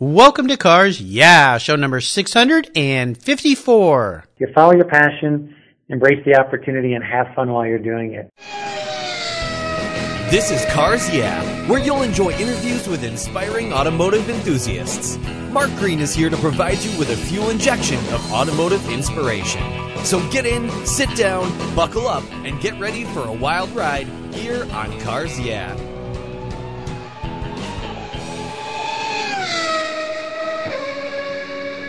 Welcome to Cars Yeah, show number 654. You follow your passion, embrace the opportunity, and have fun while you're doing it. This is Cars Yeah, where you'll enjoy interviews with inspiring automotive enthusiasts. Mark Green is here to provide you with a fuel injection of automotive inspiration. So get in, sit down, buckle up, and get ready for a wild ride here on Cars Yeah.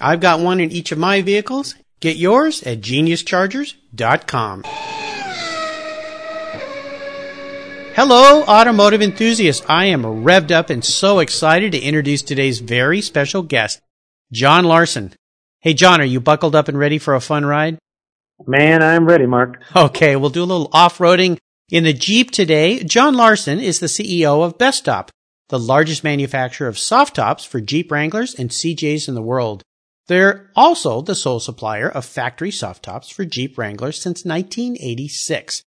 I've got one in each of my vehicles. Get yours at geniuschargers.com. Hello, automotive enthusiasts. I am revved up and so excited to introduce today's very special guest, John Larson. Hey, John, are you buckled up and ready for a fun ride? Man, I'm ready, Mark. Okay, we'll do a little off-roading in the Jeep today. John Larson is the CEO of Bestop, the largest manufacturer of soft tops for Jeep Wranglers and CJs in the world. They're also the sole supplier of factory soft tops for Jeep Wranglers since 1986.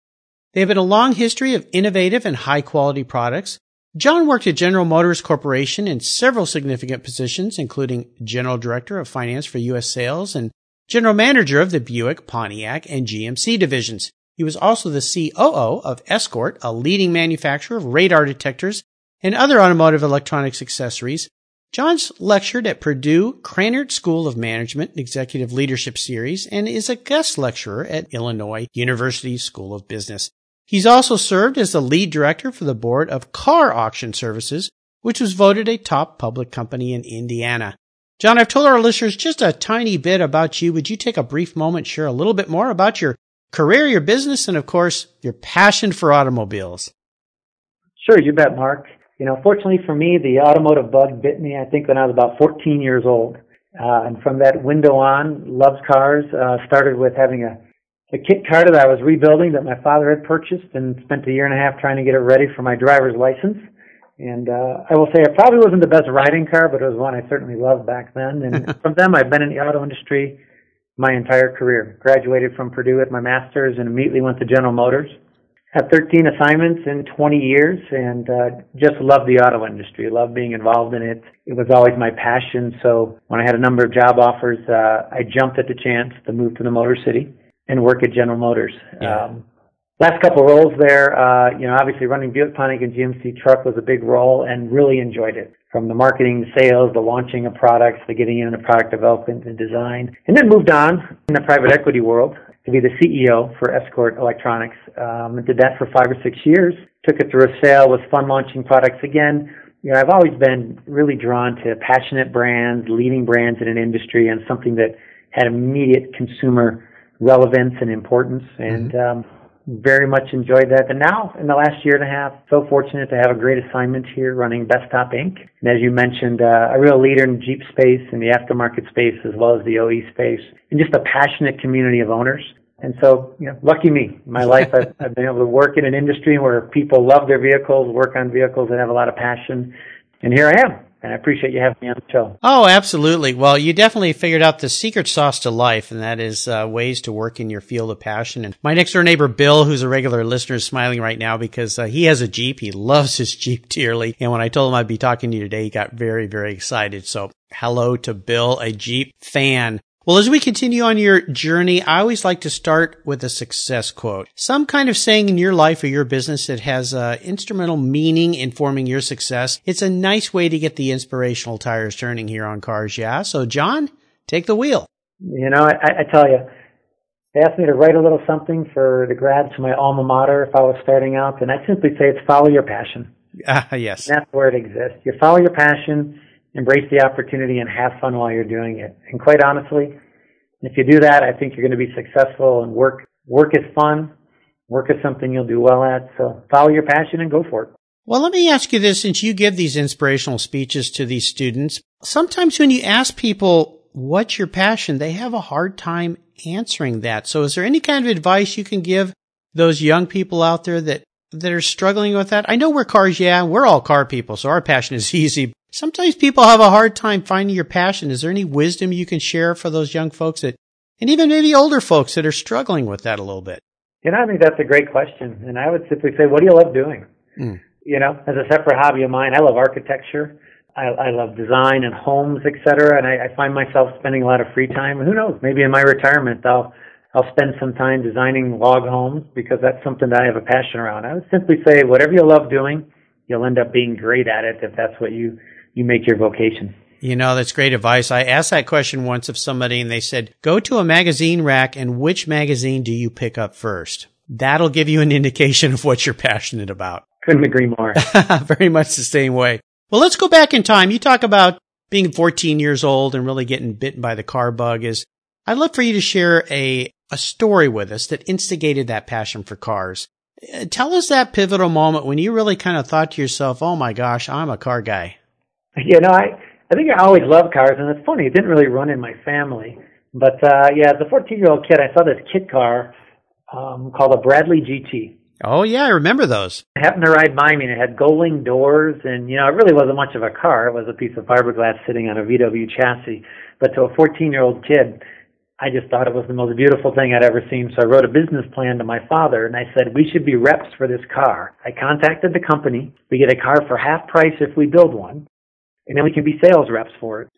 They have had a long history of innovative and high quality products. John worked at General Motors Corporation in several significant positions, including General Director of Finance for U.S. Sales and General Manager of the Buick, Pontiac, and GMC divisions. He was also the COO of Escort, a leading manufacturer of radar detectors and other automotive electronics accessories. John's lectured at Purdue Krannert School of Management and Executive Leadership Series and is a guest lecturer at Illinois University School of Business. He's also served as the lead director for the board of KAR Auction Services, which was voted a top public company in Indiana. John, I've told our listeners just a tiny bit about you. Would you take a brief moment, share a little bit more about your career, your business, and of course, your passion for automobiles? Sure, you bet, Mark. You know, fortunately for me, the automotive bug bit me, I think, when I was about 14 years old. Uh, and from that window on, loves cars, uh, started with having a, a kit car that I was rebuilding that my father had purchased and spent a year and a half trying to get it ready for my driver's license. And uh, I will say it probably wasn't the best riding car, but it was one I certainly loved back then. And from them, I've been in the auto industry my entire career. Graduated from Purdue with my master's and immediately went to General Motors had 13 assignments in 20 years and uh, just love the auto industry. love being involved in it. It was always my passion. So when I had a number of job offers, uh, I jumped at the chance to move to the Motor City and work at General Motors. Yeah. Um, last couple of roles there, uh, you know, obviously running Buick Pontiac and GMC truck was a big role and really enjoyed it. From the marketing, sales, the launching of products, the getting into product development and design, and then moved on in the private equity world to be the CEO for Escort Electronics. Um, did that for five or six years. Took it through a sale, was fun launching products again. You know, I've always been really drawn to passionate brands, leading brands in an industry, and something that had immediate consumer relevance and importance. And mm-hmm. um, very much enjoyed that. And now, in the last year and a half, so fortunate to have a great assignment here running Bestop Inc. And as you mentioned, uh, a real leader in Jeep space, in the aftermarket space, as well as the OE space, and just a passionate community of owners. And so, you know, lucky me. My life, I've, I've been able to work in an industry where people love their vehicles, work on vehicles, and have a lot of passion. And here I am and I appreciate you having me on the show. Oh, absolutely. Well, you definitely figured out the secret sauce to life, and that is uh, ways to work in your field of passion. And my next door neighbor, Bill, who's a regular listener, is smiling right now because uh, he has a Jeep. He loves his Jeep dearly. And when I told him I'd be talking to you today, he got very, very excited. So hello to Bill, a Jeep fan. Well, as we continue on your journey, I always like to start with a success quote. Some kind of saying in your life or your business that has uh, instrumental meaning in forming your success. It's a nice way to get the inspirational tires turning here on Cars Yeah. So, John, take the wheel. You know, I, I tell you, they asked me to write a little something for the grads to my alma mater if I was starting out, and I simply say it's follow your passion. Ah, yes. And that's where it exists. You follow your passion embrace the opportunity and have fun while you're doing it. And quite honestly, if you do that, I think you're going to be successful and work, work is fun. Work is something you'll do well at. So follow your passion and go for it. Well, let me ask you this since you give these inspirational speeches to these students. Sometimes when you ask people what's your passion, they have a hard time answering that. So is there any kind of advice you can give those young people out there that that are struggling with that? I know we're cars, yeah, we're all car people, so our passion is easy. Sometimes people have a hard time finding your passion. Is there any wisdom you can share for those young folks that, and even maybe older folks that are struggling with that a little bit? You know, I think that's a great question. And I would simply say, what do you love doing? Mm. You know, as a separate hobby of mine, I love architecture. I, I love design and homes, etc. And I, I find myself spending a lot of free time. Who knows? Maybe in my retirement, I'll I'll spend some time designing log homes because that's something that I have a passion around. I would simply say, whatever you love doing, you'll end up being great at it if that's what you you make your vocation. You know, that's great advice. I asked that question once of somebody and they said, go to a magazine rack and which magazine do you pick up first? That'll give you an indication of what you're passionate about. Couldn't agree more. Very much the same way. Well, let's go back in time. You talk about being 14 years old and really getting bitten by the car bug is I'd love for you to share a, a story with us that instigated that passion for cars. Uh, tell us that pivotal moment when you really kind of thought to yourself, Oh my gosh, I'm a car guy. You know, I I think I always loved cars, and it's funny, it didn't really run in my family. But uh yeah, as a 14 year old kid, I saw this kit car um called a Bradley GT. Oh yeah, I remember those. I happened to ride by me, and it had Gullwing doors, and you know, it really wasn't much of a car. It was a piece of fiberglass sitting on a VW chassis. But to a 14 year old kid, I just thought it was the most beautiful thing I'd ever seen. So I wrote a business plan to my father and I said, we should be reps for this car. I contacted the company. We get a car for half price if we build one and then we can be sales reps for it.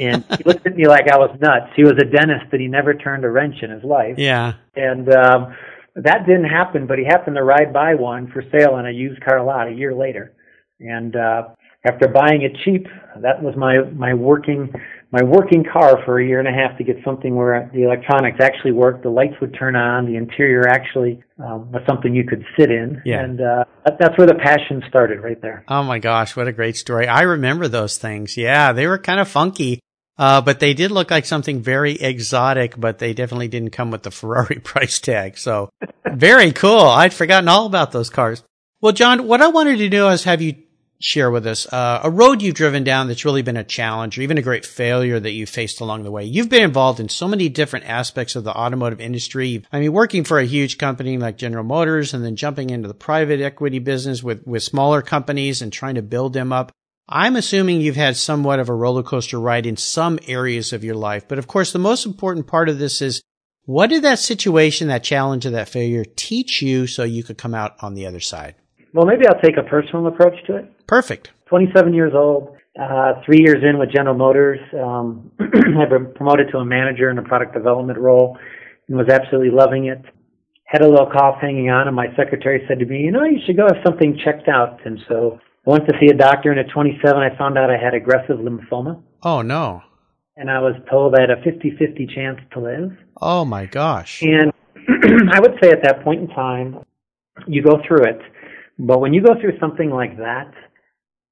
and he looked at me like I was nuts. He was a dentist, but he never turned a wrench in his life. Yeah. And um, that didn't happen, but he happened to ride by one for sale on a used car lot a year later. And uh, after buying it cheap, that was my my working my working car for a year and a half to get something where the electronics actually worked, the lights would turn on, the interior actually um, was something you could sit in, yeah. and uh, that's where the passion started, right there. Oh my gosh, what a great story! I remember those things. Yeah, they were kind of funky. Uh, but they did look like something very exotic, but they definitely didn't come with the Ferrari price tag. So very cool. I'd forgotten all about those cars. Well, John, what I wanted to do is have you share with us uh, a road you've driven down that's really been a challenge or even a great failure that you faced along the way. You've been involved in so many different aspects of the automotive industry. I mean, working for a huge company like General Motors and then jumping into the private equity business with, with smaller companies and trying to build them up. I'm assuming you've had somewhat of a roller coaster ride in some areas of your life. But of course, the most important part of this is what did that situation, that challenge, or that failure teach you so you could come out on the other side? Well, maybe I'll take a personal approach to it. Perfect. 27 years old, uh, three years in with General Motors. Um, I've been promoted to a manager in a product development role and was absolutely loving it. Had a little cough hanging on, and my secretary said to me, You know, you should go have something checked out. And so I went to see a doctor, and at 27, I found out I had aggressive lymphoma. Oh, no. And I was told I had a 50 50 chance to live. Oh, my gosh. And I would say at that point in time, you go through it but when you go through something like that,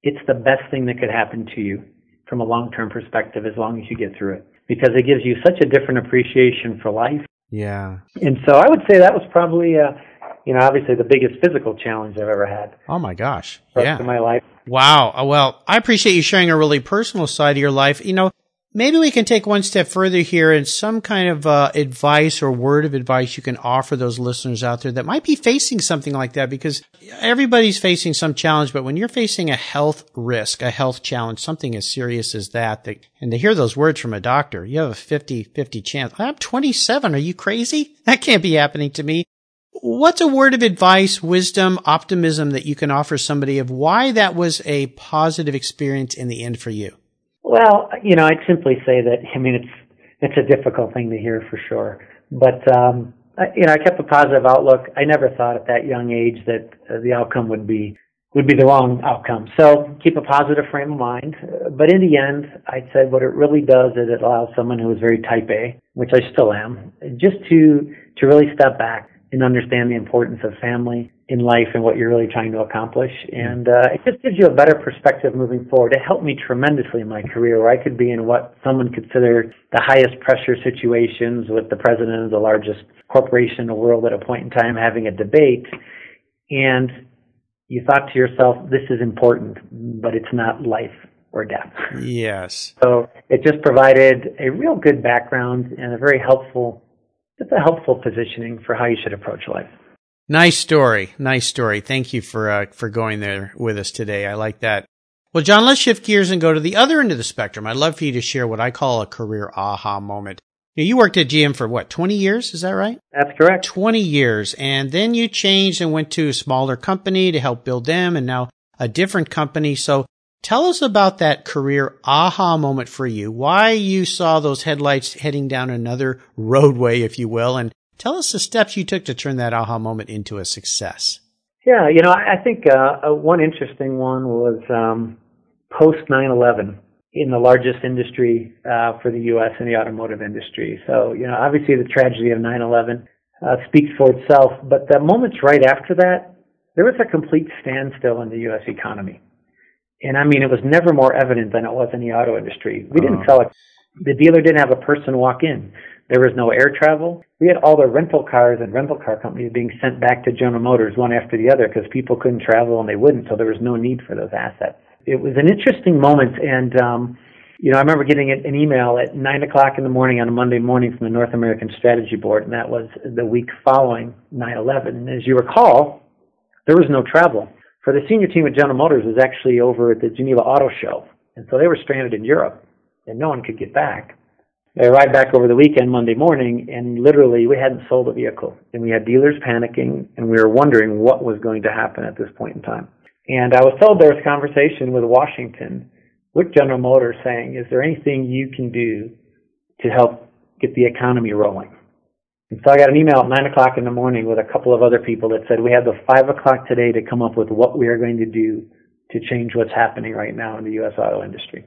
it's the best thing that could happen to you from a long-term perspective as long as you get through it because it gives you such a different appreciation for life. Yeah. And so I would say that was probably uh you know, obviously the biggest physical challenge I've ever had. Oh my gosh. Yeah. My life. Wow. Well, I appreciate you sharing a really personal side of your life. You know, Maybe we can take one step further here and some kind of uh, advice or word of advice you can offer those listeners out there that might be facing something like that because everybody's facing some challenge, but when you're facing a health risk, a health challenge, something as serious as that, that and to hear those words from a doctor, you have a 50-50 chance. I'm 27. Are you crazy? That can't be happening to me. What's a word of advice, wisdom, optimism that you can offer somebody of why that was a positive experience in the end for you? Well, you know, I'd simply say that, I mean, it's, it's a difficult thing to hear for sure. But um, I, you know, I kept a positive outlook. I never thought at that young age that uh, the outcome would be would be the wrong outcome. So keep a positive frame of mind. But in the end, I said what it really does is it allows someone who is very type A, which I still am, just to to really step back and understand the importance of family in life and what you're really trying to accomplish. And uh, it just gives you a better perspective moving forward. It helped me tremendously in my career where I could be in what someone considered the highest pressure situations with the president of the largest corporation in the world at a point in time having a debate. And you thought to yourself, this is important, but it's not life or death. Yes. So it just provided a real good background and a very helpful, just a helpful positioning for how you should approach life. Nice story. Nice story. Thank you for uh, for going there with us today. I like that. Well, John, let's shift gears and go to the other end of the spectrum. I'd love for you to share what I call a career aha moment. Now, you worked at GM for what, 20 years? Is that right? That's correct. 20 years. And then you changed and went to a smaller company to help build them and now a different company. So tell us about that career aha moment for you, why you saw those headlights heading down another roadway, if you will, and tell us the steps you took to turn that aha moment into a success. Yeah, you know, I think uh, one interesting one was um, post 9/11 in the largest industry uh, for the U.S. in the automotive industry. So, you know, obviously the tragedy of 9/11 uh, speaks for itself, but the moments right after that, there was a complete standstill in the U.S. economy. And I mean, it was never more evident than it was in the auto industry. We didn't uh-huh. sell it. The dealer didn't have a person walk in. There was no air travel. We had all the rental cars and rental car companies being sent back to General Motors one after the other because people couldn't travel and they wouldn't, so there was no need for those assets it was an interesting moment, and um, you know, I remember getting an email at nine o'clock in the morning on a Monday morning from the North American Strategy Board, and that was the week following 9/11. And as you recall, there was no travel. For the senior team at General Motors was actually over at the Geneva Auto Show, and so they were stranded in Europe, and no one could get back. They arrived back over the weekend, Monday morning, and literally we hadn't sold a vehicle, and we had dealers panicking, and we were wondering what was going to happen at this point in time. And I was told there was a conversation with Washington with General Motors saying, is there anything you can do to help get the economy rolling? And so I got an email at 9 o'clock in the morning with a couple of other people that said, we have the 5 o'clock today to come up with what we are going to do to change what's happening right now in the U.S. auto industry.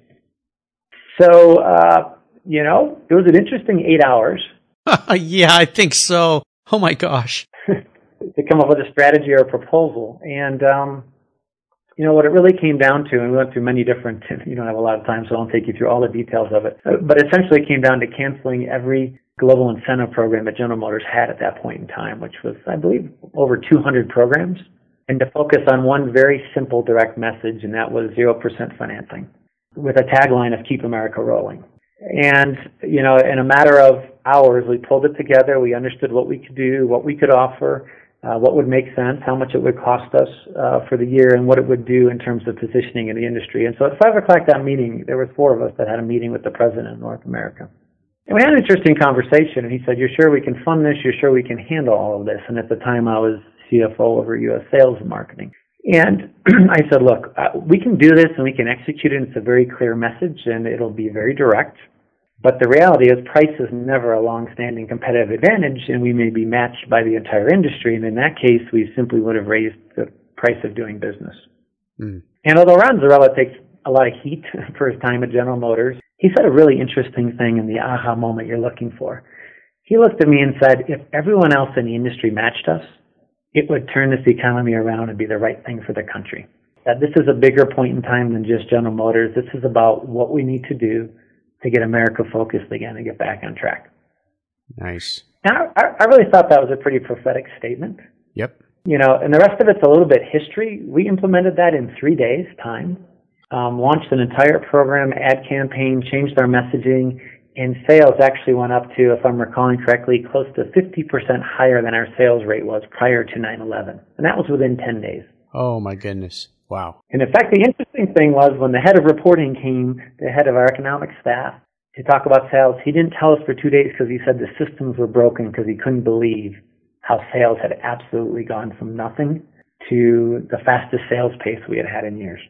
So, uh, you know, it was an interesting eight hours. yeah, I think so. Oh my gosh. to come up with a strategy or a proposal. And, um, you know, what it really came down to, and we went through many different, you don't have a lot of time, so I won't take you through all the details of it, but essentially it came down to canceling every global incentive program that General Motors had at that point in time, which was, I believe, over 200 programs, and to focus on one very simple direct message, and that was 0% financing with a tagline of Keep America Rolling. And, you know, in a matter of hours, we pulled it together. We understood what we could do, what we could offer, uh, what would make sense, how much it would cost us uh, for the year, and what it would do in terms of positioning in the industry. And so at five o'clock that meeting, there were four of us that had a meeting with the president of North America. And we had an interesting conversation, and he said, "You're sure we can fund this? You're sure we can handle all of this?" And at the time, I was CFO over U.S. Sales and Marketing. And I said, "Look, uh, we can do this, and we can execute it. It's a very clear message, and it'll be very direct." But the reality is price is never a long-standing competitive advantage, and we may be matched by the entire industry. And in that case, we simply would have raised the price of doing business. Mm. And although Ron Zarrella takes a lot of heat for his time at General Motors, he said a really interesting thing in the aha moment you're looking for. He looked at me and said, if everyone else in the industry matched us, it would turn this economy around and be the right thing for the country. That this is a bigger point in time than just General Motors. This is about what we need to do to get America focused again and get back on track. Nice. And I, I really thought that was a pretty prophetic statement. Yep. You know, and the rest of it's a little bit history. We implemented that in three days' time, um, launched an entire program, ad campaign, changed our messaging, and sales actually went up to, if I'm recalling correctly, close to 50% higher than our sales rate was prior to 9/11, and that was within 10 days. Oh my goodness! Wow. And in fact, the interesting thing was when the head of reporting came, the head of our economic staff, to talk about sales, he didn't tell us for two days because he said the systems were broken because he couldn't believe how sales had absolutely gone from nothing to the fastest sales pace we had had in years.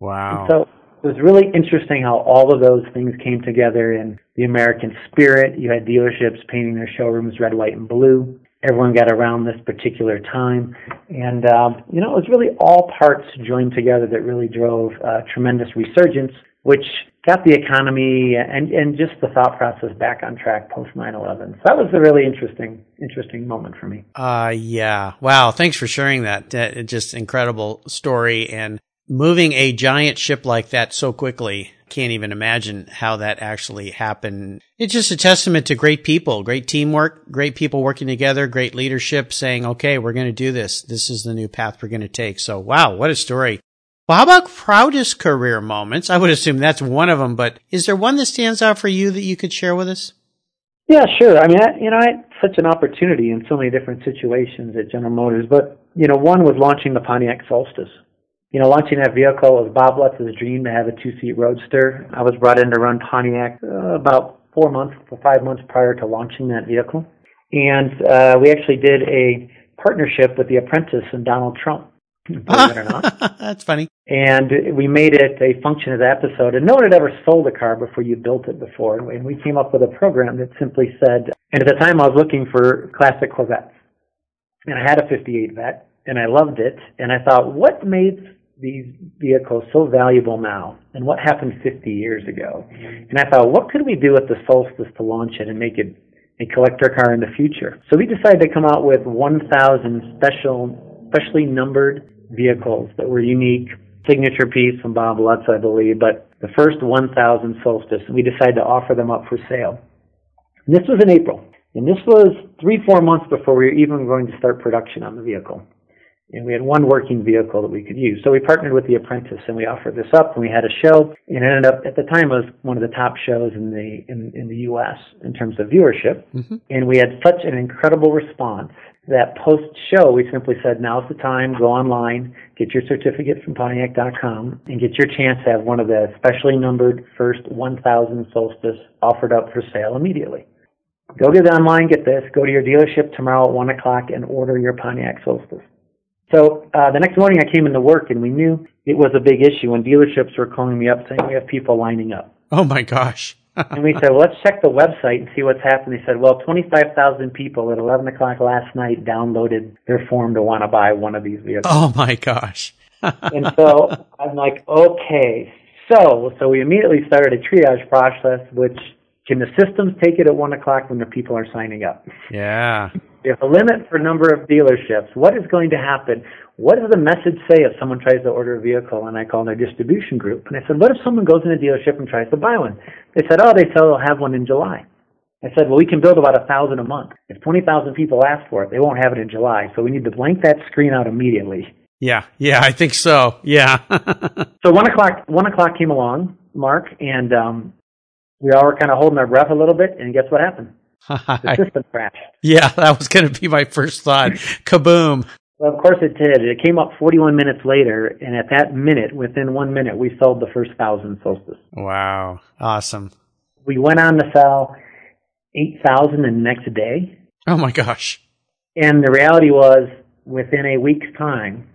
Wow. And so it was really interesting how all of those things came together in the American spirit. You had dealerships painting their showrooms red, white, and blue. Everyone got around this particular time. And, um, you know, it was really all parts joined together that really drove a tremendous resurgence, which got the economy and, and just the thought process back on track post 9-11. So that was a really interesting, interesting moment for me. Uh, yeah. Wow. Thanks for sharing that. Uh, just incredible story and moving a giant ship like that so quickly can't even imagine how that actually happened. It's just a testament to great people, great teamwork, great people working together, great leadership saying, okay, we're going to do this. This is the new path we're going to take. So wow, what a story. Well, how about proudest career moments? I would assume that's one of them, but is there one that stands out for you that you could share with us? Yeah, sure. I mean, I, you know, I had such an opportunity in so many different situations at General Motors, but you know, one was launching the Pontiac Solstice you know, launching that vehicle was Bob Lutz's dream to have a two-seat roadster. I was brought in to run Pontiac uh, about four months, five months prior to launching that vehicle, and uh, we actually did a partnership with The Apprentice and Donald Trump. Believe it or not, that's funny. And we made it a function of the episode. And no one had ever sold a car before you built it before. And we came up with a program that simply said, and at the time I was looking for classic Corvettes, and I had a '58 Vette, and I loved it. And I thought, what made these vehicles so valuable now and what happened 50 years ago. And I thought, what could we do with the Solstice to launch it and make it a collector car in the future? So we decided to come out with 1,000 special, specially numbered vehicles that were unique, signature piece from Bob Lutz, I believe, but the first 1,000 Solstice, and we decided to offer them up for sale. And this was in April. And this was three, four months before we were even going to start production on the vehicle and we had one working vehicle that we could use. So we partnered with The Apprentice and we offered this up and we had a show and it ended up at the time it was one of the top shows in the in, in the US in terms of viewership. Mm-hmm. And we had such an incredible response that post show we simply said now's the time, go online, get your certificate from Pontiac.com and get your chance to have one of the specially numbered first 1000 Solstice offered up for sale immediately. Go get it online, get this, go to your dealership tomorrow at 1 o'clock and order your Pontiac Solstice. So uh, the next morning I came into work and we knew it was a big issue and dealerships were calling me up saying we have people lining up. Oh my gosh. and we said, well, let's check the website and see what's happened. They said, well, 25,000 people at 11 o'clock last night downloaded their form to want to buy one of these vehicles. Oh my gosh. and so I'm like, okay. So, so we immediately started a triage process, which can the systems take it at one o'clock when the people are signing up? Yeah. If a limit for number of dealerships, what is going to happen? What does the message say if someone tries to order a vehicle and I call their distribution group? And I said, what if someone goes in a dealership and tries to buy one? They said, oh, they said they'll have one in July. I said, well, we can build about a thousand a month. If 20,000 people ask for it, they won't have it in July. So we need to blank that screen out immediately. Yeah, yeah, I think so. Yeah. so one o'clock, one o'clock came along, Mark, and um, we all were kind of holding our breath a little bit. And guess what happened? The system crashed. Yeah, that was going to be my first thought. Kaboom. Well, of course it did. It came up 41 minutes later, and at that minute, within one minute, we sold the first thousand Solstice. Wow, awesome. We went on to sell 8,000 the next day. Oh my gosh. And the reality was, within a week's time,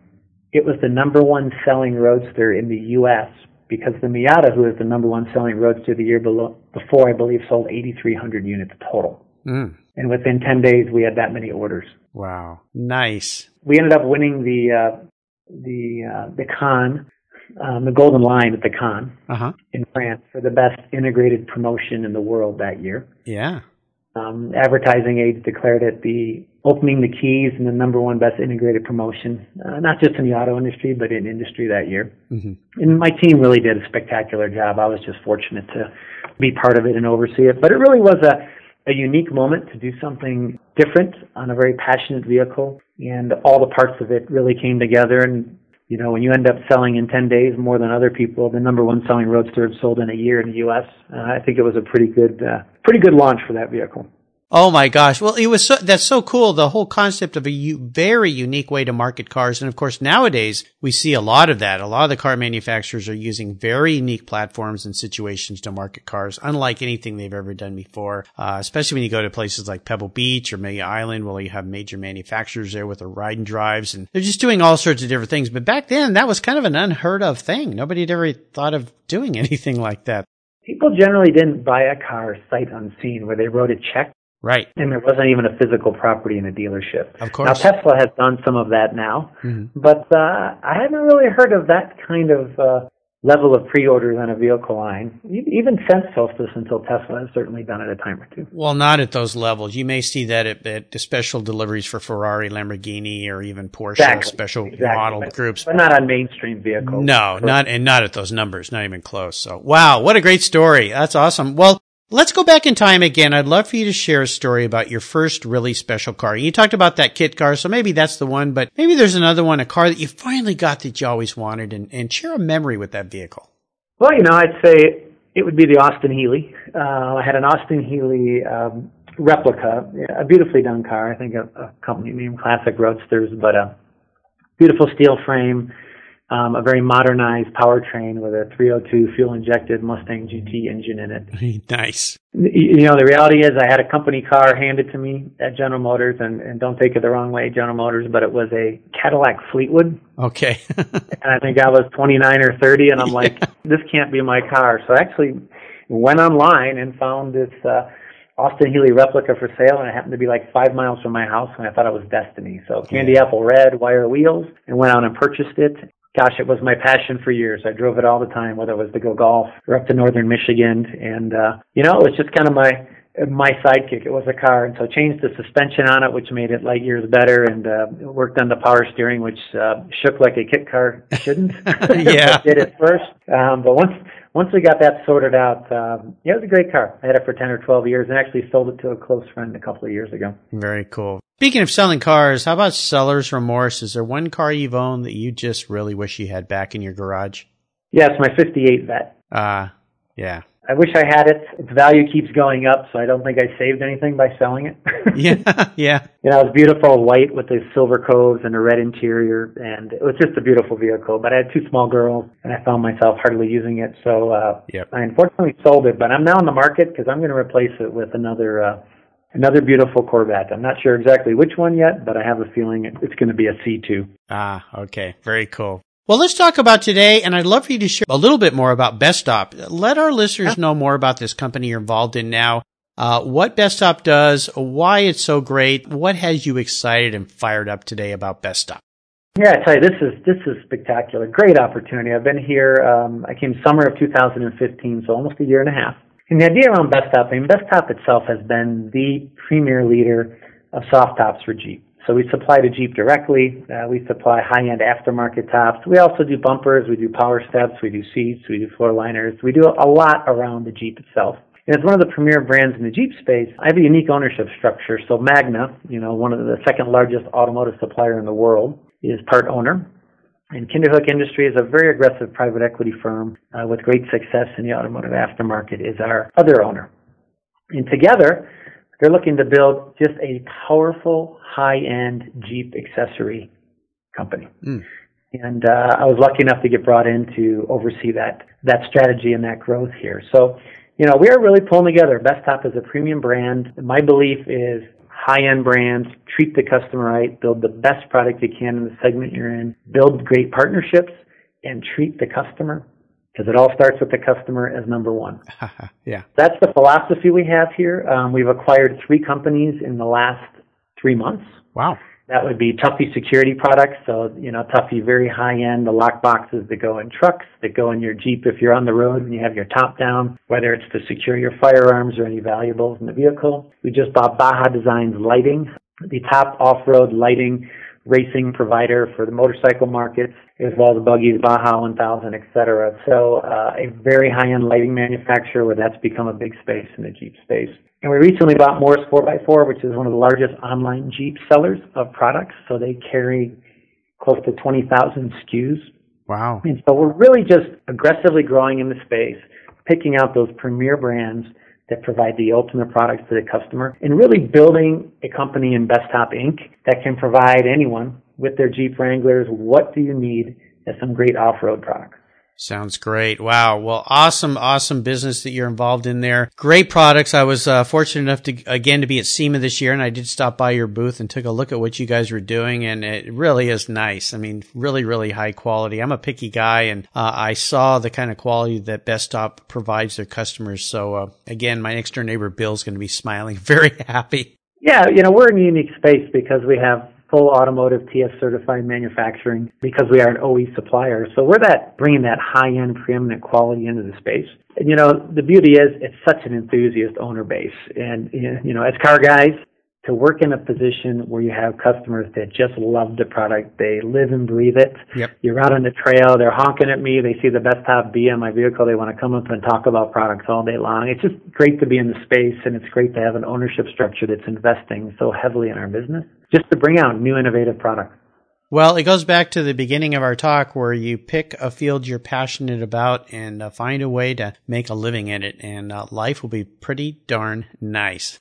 it was the number one selling roadster in the U.S. because the Miata, who is the number one selling roadster the year below, before, I believe, sold 8,300 units total. Mm. And within 10 days, we had that many orders. Wow. Nice. We ended up winning the, uh, the, uh, the Cannes, um, the Golden Lion at the Cannes uh-huh. in France for the best integrated promotion in the world that year. Yeah. Um, Advertising Age declared it the opening the keys and the number one best integrated promotion, uh, not just in the auto industry, but in industry that year. Mm-hmm. And my team really did a spectacular job. I was just fortunate to be part of it and oversee it. But it really was a, a unique moment to do something different on a very passionate vehicle. And all the parts of it really came together. And, you know, when you end up selling in 10 days more than other people, the number one selling Roadster sold in a year in the U.S., uh, I think it was a pretty good, uh, pretty good launch for that vehicle. Oh my gosh. Well, it was so, that's so cool. The whole concept of a u- very unique way to market cars. And of course, nowadays we see a lot of that. A lot of the car manufacturers are using very unique platforms and situations to market cars, unlike anything they've ever done before. Uh, especially when you go to places like Pebble Beach or Amelia Island, where you have major manufacturers there with their ride and drives, and they're just doing all sorts of different things. But back then, that was kind of an unheard of thing. Nobody had ever thought of doing anything like that. People generally didn't buy a car sight unseen, where they wrote a check Right. And there wasn't even a physical property in a dealership. Of course. Now Tesla has done some of that now, mm-hmm. but uh, I haven't really heard of that kind of uh, level of pre-orders on a vehicle line. Even since Solstice until Tesla has certainly done it a time or two. Well, not at those levels. You may see that at, at the special deliveries for Ferrari, Lamborghini, or even Porsche exactly. special exactly. model but, groups, but not on mainstream vehicles. No, not and not at those numbers. Not even close. So, wow, what a great story! That's awesome. Well. Let's go back in time again. I'd love for you to share a story about your first really special car. You talked about that kit car, so maybe that's the one, but maybe there's another one, a car that you finally got that you always wanted, and, and share a memory with that vehicle. Well, you know, I'd say it would be the Austin Healey. Uh, I had an Austin Healey um, replica, a beautifully done car. I think a, a company named Classic Roadsters, but a beautiful steel frame um, a very modernized powertrain with a 302 fuel injected Mustang GT engine in it. nice. You know, the reality is I had a company car handed to me at General Motors and, and don't take it the wrong way, General Motors, but it was a Cadillac Fleetwood. Okay. and I think I was 29 or 30 and I'm yeah. like, this can't be my car. So I actually went online and found this, uh, Austin Healey replica for sale, and it happened to be like five miles from my house, and I thought it was destiny. So candy apple red, wire wheels, and went out and purchased it gosh, it was my passion for years. I drove it all the time, whether it was to go golf or up to northern Michigan. And, uh, you know, it was just kind of my, my sidekick. It was a car. And so I changed the suspension on it, which made it light years better and, uh, worked on the power steering, which, uh, shook like a kit car shouldn't. yeah. did it first. Um, but once, once we got that sorted out, um, yeah, it was a great car. I had it for 10 or 12 years and actually sold it to a close friend a couple of years ago. Very cool. Speaking of selling cars, how about seller's remorse? Is there one car you've owned that you just really wish you had back in your garage? Yes, my 58 Vette. Ah, uh, yeah. I wish I had it. Its value keeps going up, so I don't think I saved anything by selling it. yeah, yeah. You know, it was beautiful white with the silver coves and a red interior, and it was just a beautiful vehicle. But I had two small girls, and I found myself hardly using it, so uh, yep. I unfortunately sold it. But I'm now in the market because I'm going to replace it with another uh, another beautiful Corvette. I'm not sure exactly which one yet, but I have a feeling it's going to be a C2. Ah, okay, very cool. Well, let's talk about today, and I'd love for you to share a little bit more about Bestop. Let our listeners know more about this company you're involved in now, uh, what Bestop does, why it's so great, what has you excited and fired up today about Bestop. Yeah, I tell you, this is this is spectacular. Great opportunity. I've been here. Um, I came summer of 2015, so almost a year and a half. And the idea around Bestop, I mean, Bestop itself has been the premier leader of soft tops for Jeep. So we supply to Jeep directly. Uh, we supply high-end aftermarket tops. We also do bumpers. We do power steps. We do seats. We do floor liners. We do a lot around the Jeep itself. And as one of the premier brands in the Jeep space, I have a unique ownership structure. So Magna, you know, one of the second largest automotive supplier in the world, is part owner. And Kinderhook Industries, a very aggressive private equity firm uh, with great success in the automotive aftermarket, is our other owner. And together, they're looking to build just a powerful, high-end Jeep accessory company. Mm. And uh, I was lucky enough to get brought in to oversee that that strategy and that growth here. So, you know, we are really pulling together. Bestop is a premium brand. My belief is high-end brands, treat the customer right, build the best product you can in the segment you're in, build great partnerships, and treat the customer because it all starts with the customer as number one. yeah. That's the philosophy we have here. Um, we've acquired three companies in the last three months. Wow. That would be Tuffy security products. So, you know, Tuffy very high end, the lock boxes that go in trucks, that go in your Jeep if you're on the road and you have your top down, whether it's to secure your firearms or any valuables in the vehicle. We just bought Baja Designs lighting, the top off-road lighting racing provider for the motorcycle market, as well as the buggies, Baja 1000, etc. So uh, a very high-end lighting manufacturer where that's become a big space in the Jeep space. And we recently bought Morris 4x4, which is one of the largest online Jeep sellers of products. So they carry close to 20,000 SKUs. Wow. And so we're really just aggressively growing in the space, picking out those premier brands that provide the ultimate products to the customer and really building a company in Bestop Inc. that can provide anyone with their Jeep Wranglers what do you need as some great off-road products. Sounds great. Wow. Well, awesome, awesome business that you're involved in there. Great products. I was uh, fortunate enough to, again, to be at SEMA this year and I did stop by your booth and took a look at what you guys were doing and it really is nice. I mean, really, really high quality. I'm a picky guy and uh, I saw the kind of quality that Bestop provides their customers. So, uh, again, my next door neighbor Bill's going to be smiling, very happy. Yeah, you know, we're in a unique space because we have full automotive TS certified manufacturing because we are an OE supplier. So we're that bringing that high end preeminent quality into the space. And you know, the beauty is it's such an enthusiast owner base. And you know, as car guys, to work in a position where you have customers that just love the product. They live and breathe it. Yep. You're out on the trail. They're honking at me. They see the Bestop B on my vehicle. They want to come up and talk about products all day long. It's just great to be in the space and it's great to have an ownership structure that's investing so heavily in our business just to bring out new innovative products. Well, it goes back to the beginning of our talk where you pick a field you're passionate about and uh, find a way to make a living in it and uh, life will be pretty darn nice.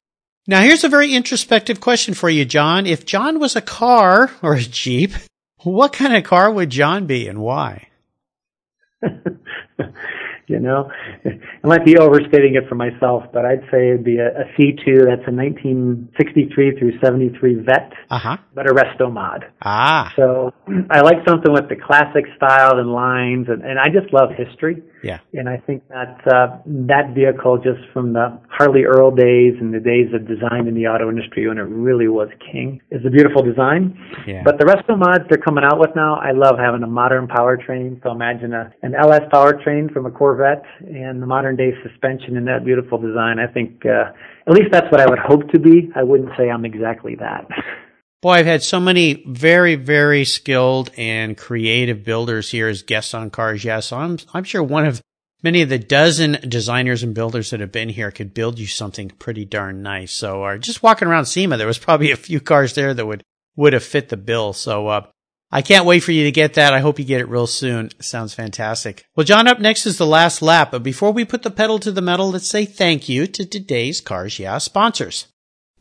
Now, here's a very introspective question for you, John. If John was a car or a Jeep, what kind of car would John be and why? you know, I might be overstating it for myself, but I'd say it'd be a a C2. That's a 1963 through 73 Vette, uh-huh. but a resto mod. Ah. So I like something with the classic style and lines, and, and I just love history. Yeah. And I think that uh, that vehicle, just from the Harley Earl days and the days of design in the auto industry when it really was king, is a beautiful design. Yeah. But the resto mods they're coming out with now, I love having a modern powertrain. So imagine a, an LS powertrain from a Corvette and the modern day suspension in that beautiful design. I think uh, at least that's what I would hope to be. I wouldn't say I'm exactly that. Boy, I've had so many very, very skilled and creative builders here as guests on Cars Yeah. So I'm, I'm sure one of many of the dozen designers and builders that have been here could build you something pretty darn nice. So, uh, just walking around SEMA, there was probably a few cars there that would, would have fit the bill. So, uh, I can't wait for you to get that. I hope you get it real soon. Sounds fantastic. Well, John, up next is the last lap. But before we put the pedal to the metal, let's say thank you to today's Cars Yeah sponsors.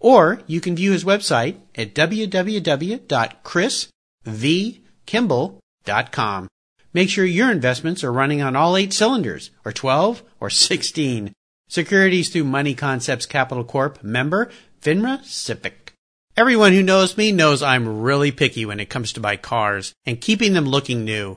Or you can view his website at www.chrisvkimball.com. Make sure your investments are running on all eight cylinders, or 12, or 16. Securities through Money Concepts Capital Corp. Member, FINRA SIPC. Everyone who knows me knows I'm really picky when it comes to my cars and keeping them looking new.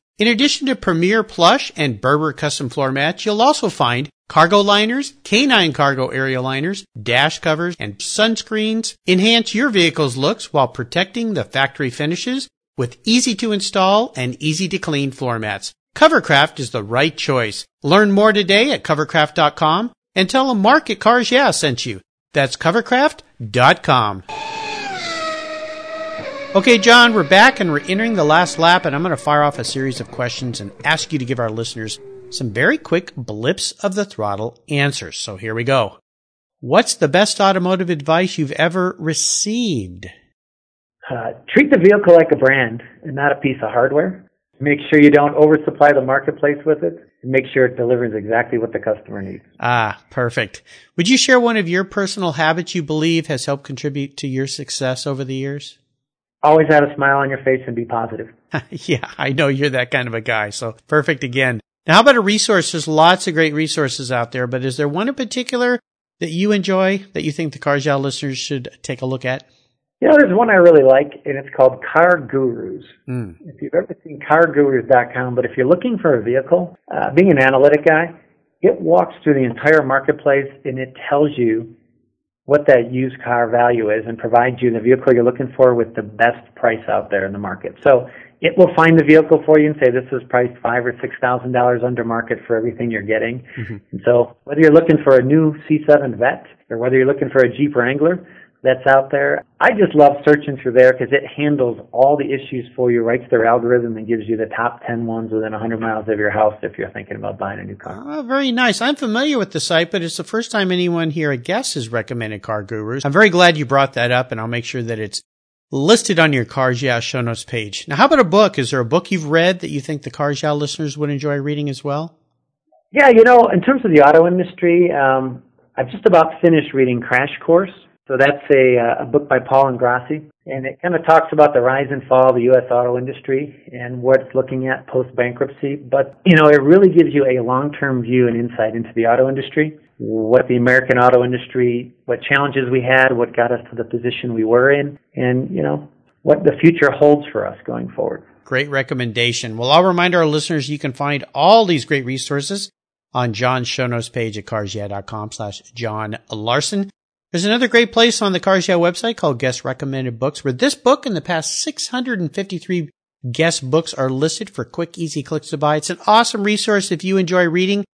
In addition to Premier Plush and Berber custom floor mats, you'll also find cargo liners, canine cargo area liners, dash covers, and sunscreens. Enhance your vehicle's looks while protecting the factory finishes with easy to install and easy to clean floor mats. Covercraft is the right choice. Learn more today at covercraft.com and tell them Market Cars Yeah sent you. That's covercraft.com. Okay, John, we're back and we're entering the last lap, and I'm going to fire off a series of questions and ask you to give our listeners some very quick blips of the throttle answers. So here we go. What's the best automotive advice you've ever received? Uh, treat the vehicle like a brand and not a piece of hardware. Make sure you don't oversupply the marketplace with it. And make sure it delivers exactly what the customer needs. Ah, perfect. Would you share one of your personal habits you believe has helped contribute to your success over the years? Always have a smile on your face and be positive. yeah, I know you're that kind of a guy. So perfect again. Now, how about a resource? There's lots of great resources out there, but is there one in particular that you enjoy that you think the Yeah listeners should take a look at? You know, there's one I really like, and it's called Car Gurus. Mm. If you've ever seen CarGurus.com, but if you're looking for a vehicle, uh, being an analytic guy, it walks through the entire marketplace and it tells you what that used car value is and provides you the vehicle you're looking for with the best price out there in the market. So it will find the vehicle for you and say this is priced five or six thousand dollars under market for everything you're getting. Mm-hmm. And so whether you're looking for a new C7 Vette or whether you're looking for a Jeep Wrangler, that's out there. I just love searching through there because it handles all the issues for you, writes their algorithm, and gives you the top 10 ones within 100 miles of your house if you're thinking about buying a new car. Oh, very nice. I'm familiar with the site, but it's the first time anyone here at Guess has recommended Car Gurus. I'm very glad you brought that up, and I'll make sure that it's listed on your Cars Yeah show notes page. Now, how about a book? Is there a book you've read that you think the Cars Yeah listeners would enjoy reading as well? Yeah, you know, in terms of the auto industry, um, I've just about finished reading Crash Course so that's a, uh, a book by Paul and Ingrassia, and it kind of talks about the rise and fall of the U.S. auto industry and what it's looking at post bankruptcy. But you know, it really gives you a long-term view and insight into the auto industry, what the American auto industry, what challenges we had, what got us to the position we were in, and you know, what the future holds for us going forward. Great recommendation. Well, I'll remind our listeners you can find all these great resources on John's show notes page at carsyeah.com slash John Larson. There's another great place on the Cars Yeah website called Guest Recommended Books, where this book and the past 653 guest books are listed for quick, easy clicks to buy. It's an awesome resource if you enjoy reading.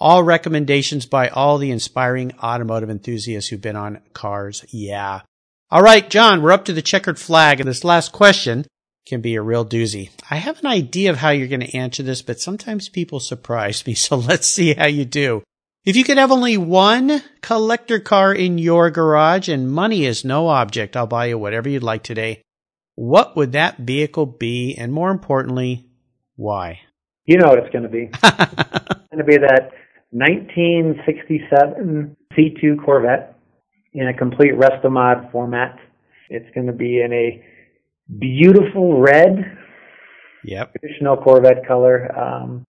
All recommendations by all the inspiring automotive enthusiasts who've been on Cars Yeah. All right, John, we're up to the checkered flag, and this last question can be a real doozy. I have an idea of how you're going to answer this, but sometimes people surprise me, so let's see how you do. If you could have only one collector car in your garage and money is no object, I'll buy you whatever you'd like today. What would that vehicle be? And more importantly, why? You know what it's going to be. it's going to be that 1967 C2 Corvette in a complete Restomod format. It's going to be in a beautiful red. Yep. Traditional Corvette color. Um,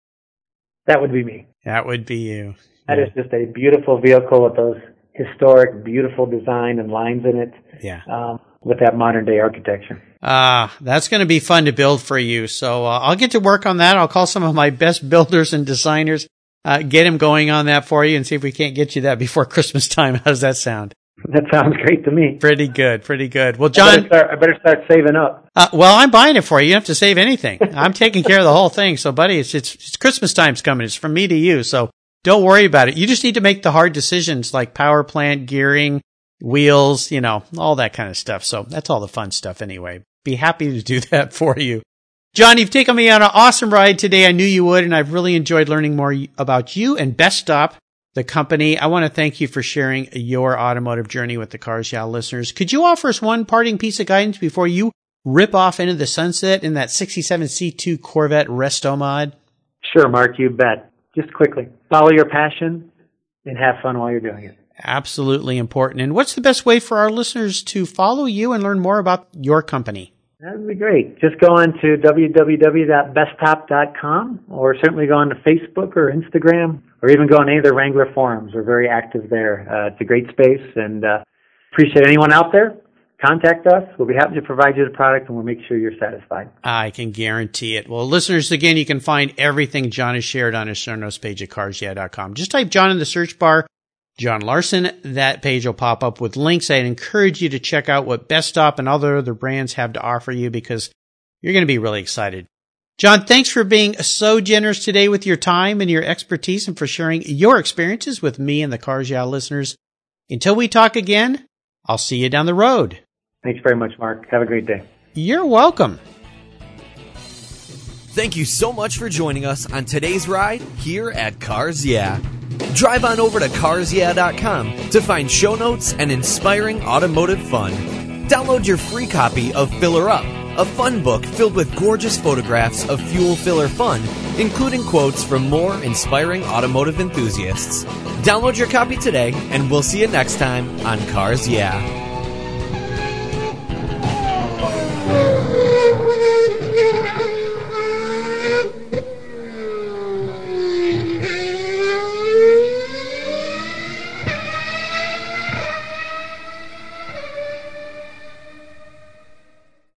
that would be me. That would be you. That yeah. is just a beautiful vehicle with those historic, beautiful design and lines in it. Yeah. Um, with that modern day architecture. Ah, that's going to be fun to build for you. So uh, I'll get to work on that. I'll call some of my best builders and designers, uh, get them going on that for you, and see if we can't get you that before Christmas time. How does that sound? That sounds great to me. Pretty good, pretty good. Well, John, I better start, I better start saving up. Uh, well, I'm buying it for you. You don't have to save anything. I'm taking care of the whole thing. So, buddy, it's, it's it's Christmas time's coming. It's from me to you. So don't worry about it. You just need to make the hard decisions like power plant, gearing, wheels, you know, all that kind of stuff. So that's all the fun stuff anyway. Be happy to do that for you. John, you've taken me on an awesome ride today. I knew you would, and I've really enjoyed learning more about you and Bestop, the company. I want to thank you for sharing your automotive journey with the Cars Yeah listeners. Could you offer us one parting piece of guidance before you rip off into the sunset in that 67 C2 Corvette Restomod? Sure, Mark, you bet just quickly follow your passion and have fun while you're doing it. Absolutely important. And what's the best way for our listeners to follow you and learn more about your company? That would be great. Just go on to www.bestop.com or certainly go on to Facebook or Instagram or even go on any of the Wrangler forums. We're very active there. Uh, it's a great space and uh, appreciate anyone out there contact us. We'll be happy to provide you the product and we'll make sure you're satisfied. I can guarantee it. Well, listeners, again, you can find everything John has shared on his show notes page at carsyeah.com. Just type John in the search bar, John Larson. That page will pop up with links. I'd encourage you to check out what Bestop and other other brands have to offer you because you're going to be really excited. John, thanks for being so generous today with your time and your expertise and for sharing your experiences with me and the Cars Yeah listeners. Until we talk again, I'll see you down the road. Thanks very much, Mark. Have a great day. You're welcome. Thank you so much for joining us on today's ride here at Cars Yeah. Drive on over to carsyeah.com to find show notes and inspiring automotive fun. Download your free copy of Filler Up, a fun book filled with gorgeous photographs of fuel filler fun, including quotes from more inspiring automotive enthusiasts. Download your copy today, and we'll see you next time on Cars Yeah. Thank you.